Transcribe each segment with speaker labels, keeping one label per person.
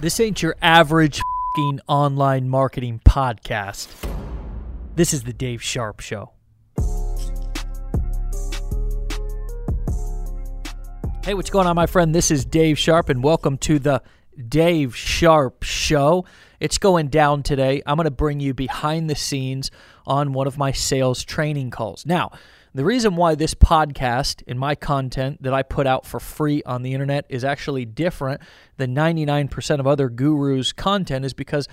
Speaker 1: This ain't your average online marketing podcast. This is the Dave Sharp Show. Hey, what's going on, my friend? This is Dave Sharp, and welcome to the Dave Sharp Show. It's going down today. I'm going to bring you behind the scenes on one of my sales training calls. Now, the reason why this podcast and my content that I put out for free on the internet is actually different than 99% of other gurus' content is because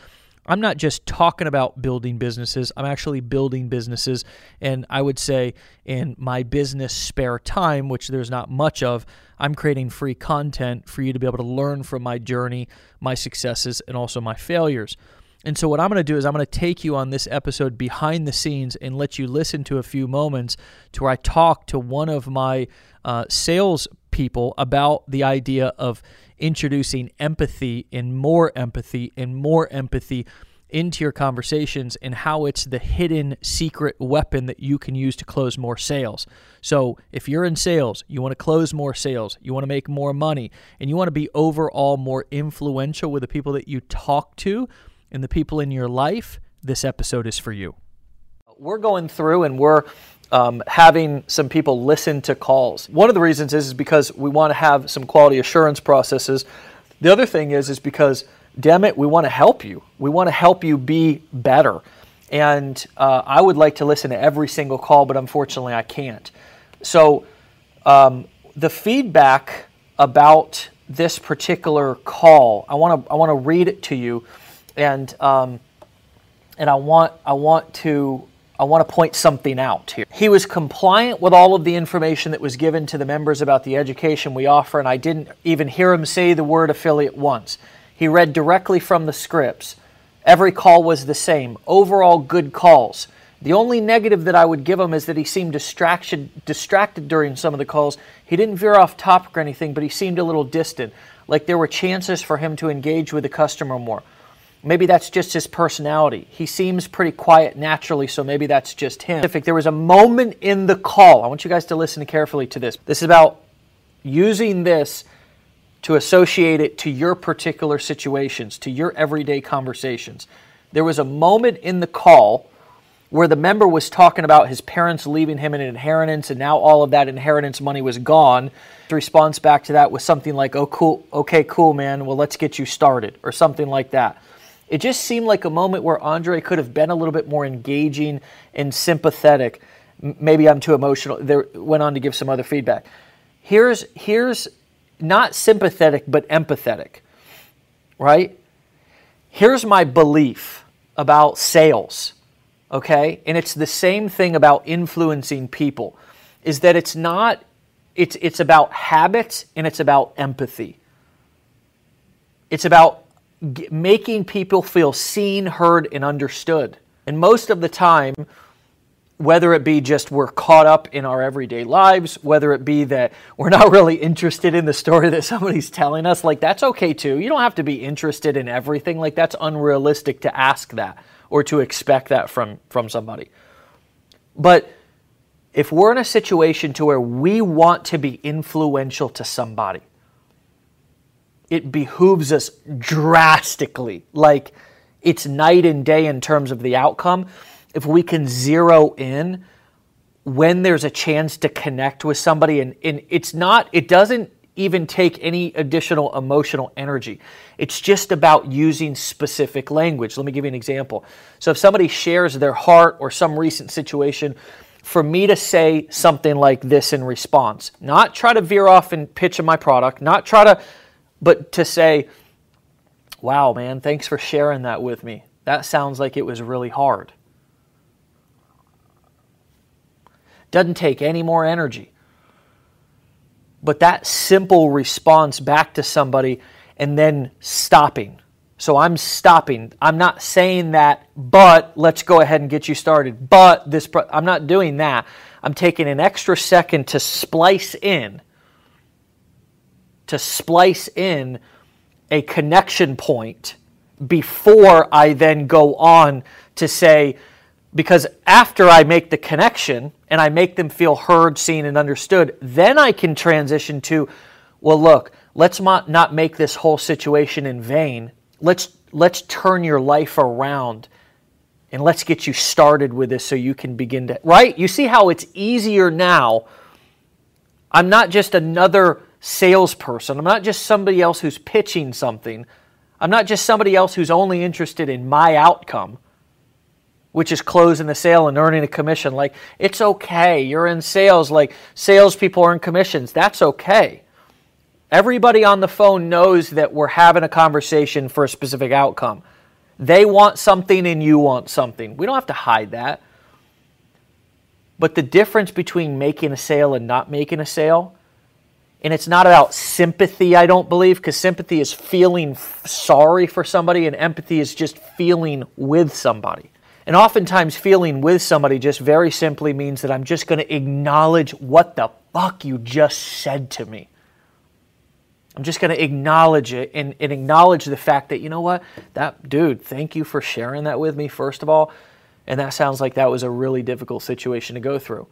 Speaker 1: I'm not just talking about building businesses, I'm actually building businesses. And I would say in my business spare time, which there's not much of, I'm creating free content for you to be able to learn from my journey, my successes, and also my failures. And so, what I'm going to do is, I'm going to take you on this episode behind the scenes and let you listen to a few moments to where I talk to one of my uh, sales people about the idea of introducing empathy and more empathy and more empathy into your conversations and how it's the hidden secret weapon that you can use to close more sales. So, if you're in sales, you want to close more sales, you want to make more money, and you want to be overall more influential with the people that you talk to and the people in your life, this episode is for you. We're going through and we're um, having some people listen to calls. One of the reasons is, is because we want to have some quality assurance processes. The other thing is is because, damn it, we want to help you. We want to help you be better. And uh, I would like to listen to every single call, but unfortunately I can't. So um, the feedback about this particular call, I want to I want to read it to you and um, and I want I want to I want to point something out here. He was compliant with all of the information that was given to the members about the education we offer, and I didn't even hear him say the word affiliate once. He read directly from the scripts. Every call was the same. Overall, good calls. The only negative that I would give him is that he seemed distracted, distracted during some of the calls. He didn't veer off topic or anything, but he seemed a little distant, like there were chances for him to engage with the customer more. Maybe that's just his personality. He seems pretty quiet naturally, so maybe that's just him. There was a moment in the call. I want you guys to listen carefully to this. This is about using this to associate it to your particular situations, to your everyday conversations. There was a moment in the call where the member was talking about his parents leaving him an inheritance and now all of that inheritance money was gone. The response back to that was something like, "Oh cool, okay, cool man. Well, let's get you started." or something like that. It just seemed like a moment where Andre could have been a little bit more engaging and sympathetic. Maybe I'm too emotional. There went on to give some other feedback. Here's here's not sympathetic but empathetic. Right? Here's my belief about sales. Okay? And it's the same thing about influencing people is that it's not it's it's about habits and it's about empathy. It's about making people feel seen, heard, and understood. And most of the time, whether it be just we're caught up in our everyday lives, whether it be that we're not really interested in the story that somebody's telling us, like that's okay too. You don't have to be interested in everything. Like that's unrealistic to ask that or to expect that from, from somebody. But if we're in a situation to where we want to be influential to somebody, it behooves us drastically. Like it's night and day in terms of the outcome. If we can zero in when there's a chance to connect with somebody, and, and it's not, it doesn't even take any additional emotional energy. It's just about using specific language. Let me give you an example. So, if somebody shares their heart or some recent situation, for me to say something like this in response, not try to veer off and pitch my product, not try to but to say, wow, man, thanks for sharing that with me. That sounds like it was really hard. Doesn't take any more energy. But that simple response back to somebody and then stopping. So I'm stopping. I'm not saying that, but let's go ahead and get you started. But this, I'm not doing that. I'm taking an extra second to splice in to splice in a connection point before I then go on to say, because after I make the connection and I make them feel heard, seen, and understood, then I can transition to, well, look, let's not, make this whole situation in vain. Let's, let's turn your life around and let's get you started with this so you can begin to, right? You see how it's easier now. I'm not just another salesperson, I'm not just somebody else who's pitching something, I'm not just somebody else who's only interested in my outcome which is closing the sale and earning a commission. Like, it's okay. You're in sales. Like, salespeople earn commissions. That's okay. Everybody on the phone knows that we're having a conversation for a specific outcome. They want something and you want something. We don't have to hide that. But the difference between making a sale and not making a sale, and it's not about sympathy, I don't believe, because sympathy is feeling sorry for somebody, and empathy is just feeling with somebody. And oftentimes, feeling with somebody just very simply means that I'm just going to acknowledge what the fuck you just said to me. I'm just going to acknowledge it and, and, acknowledge the fact that, you know what, that dude, thank you for sharing that with me, first of all. And that sounds like that was a really difficult situation to go through.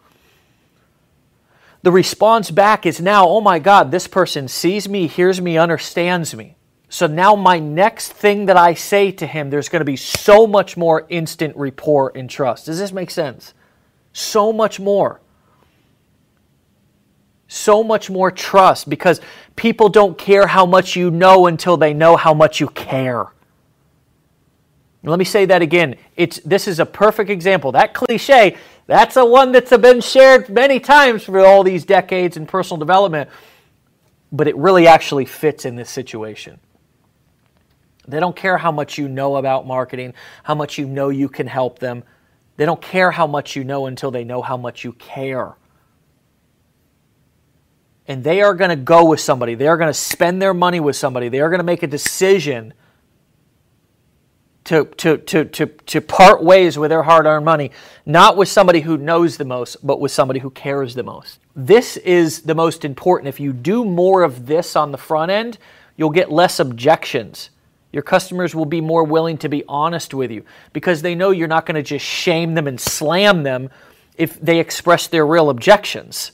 Speaker 1: The response back is now, oh my God, this person sees me, hears me, understands me. So now, my next thing that I say to him, there's going to be so much more instant rapport and trust. Does this make sense? So much more. So much more trust because people don't care how much you know until they know how much you care. Let me say that again. It's, this is a perfect example. That cliche, that's a one that's been shared many times for all these decades in personal development, but it really actually fits in this situation. They don't care how much you know about marketing, how much you know you can help them. They don't care how much you know until they know how much you care. And they are going to go with somebody. They are going to spend their money with somebody. They are going to make a decision to, to, to, to, to part ways with their hard earned money, not with somebody who knows the most, but with somebody who cares the most. This is the most important. If you do more of this on the front end, you'll get less objections your customers will be more willing to be honest with you because they know you're not going to just shame them and slam them if they express their real objections.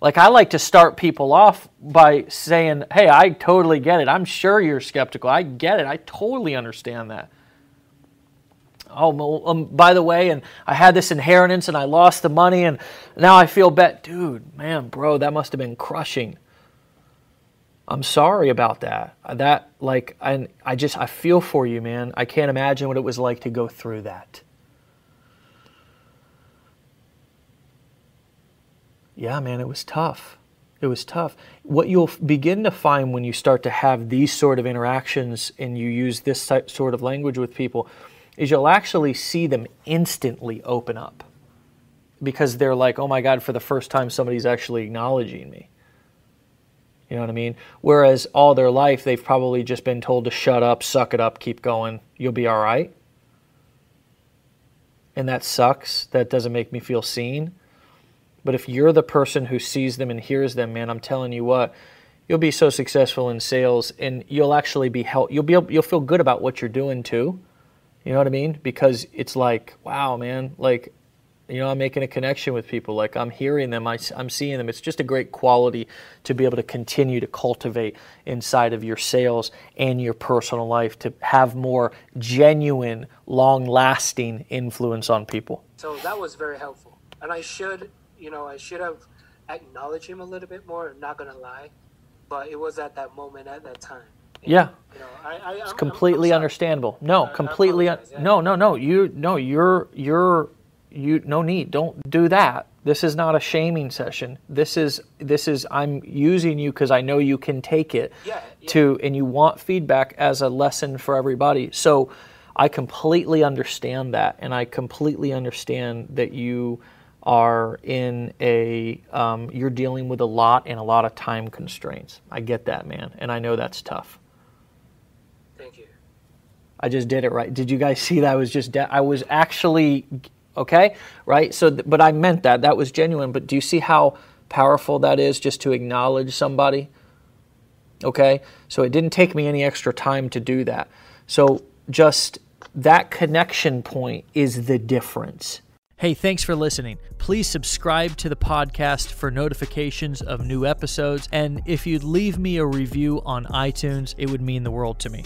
Speaker 1: Like, I like to start people off by saying, Hey, I totally get it. I'm sure you're skeptical. I get it. I totally understand that. Oh, um, by the way, and I had this inheritance and I lost the money and now I feel bad. Dude, man, bro, that must have been crushing. I'm sorry about that. That like I I just I feel for you, man. I can't imagine what it was like to go through that. Yeah, man, it was tough. It was tough. What you'll begin to find when you start to have these sort of interactions and you use this sort of language with people is you'll actually see them instantly open up because they're like, "Oh my god, for the first time somebody's actually acknowledging me." You know what I mean? Whereas all their life, they've probably just been told to shut up, suck it up, keep going, you'll be all right. And that sucks. That doesn't make me feel seen. But if you're the person who sees them and hears them, man, I'm telling you what, you'll be so successful in sales and you'll actually be help you'll be able, you'll feel good about what you're doing too. You know what I mean? Because it's like, wow, man, like you know i'm making a connection with people. Like i'm hearing them. I, am seeing them. It's just a great quality to be able to continue to cultivate inside of your sales and your personal life to have more genuine long lasting influence on people.
Speaker 2: So that was very helpful. And i should you know i should have acknowledged him a little bit more I'm not gonna lie. But it was at that moment at that time
Speaker 1: yeah, you know, I, I, it's completely I'm, understandable. No, completely. Un- yeah. No, no, no. You no, you're you're you no need don't do that this is not a shaming session this is this is i'm using you because i know you can take it yeah, yeah. to and you want feedback as a lesson for everybody so i completely understand that and i completely understand that you are in a um, you're dealing with a lot and a lot of time constraints i get that man and i know that's tough I just did it right. Did you guys see that? I was just de- I was actually okay right so th- but i meant that that was genuine but do you see how powerful that is just to acknowledge somebody okay so it didn't take me any extra time to do that so just that connection point is the difference Hey, thanks for listening. Please subscribe to the podcast for notifications of new episodes. And if you'd leave me a review on iTunes, it would mean the world to me.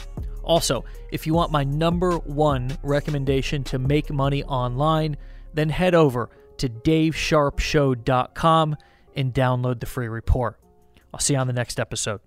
Speaker 1: Also, if you want my number one recommendation to make money online, then head over to davesharpshow.com and download the free report. I'll see you on the next episode.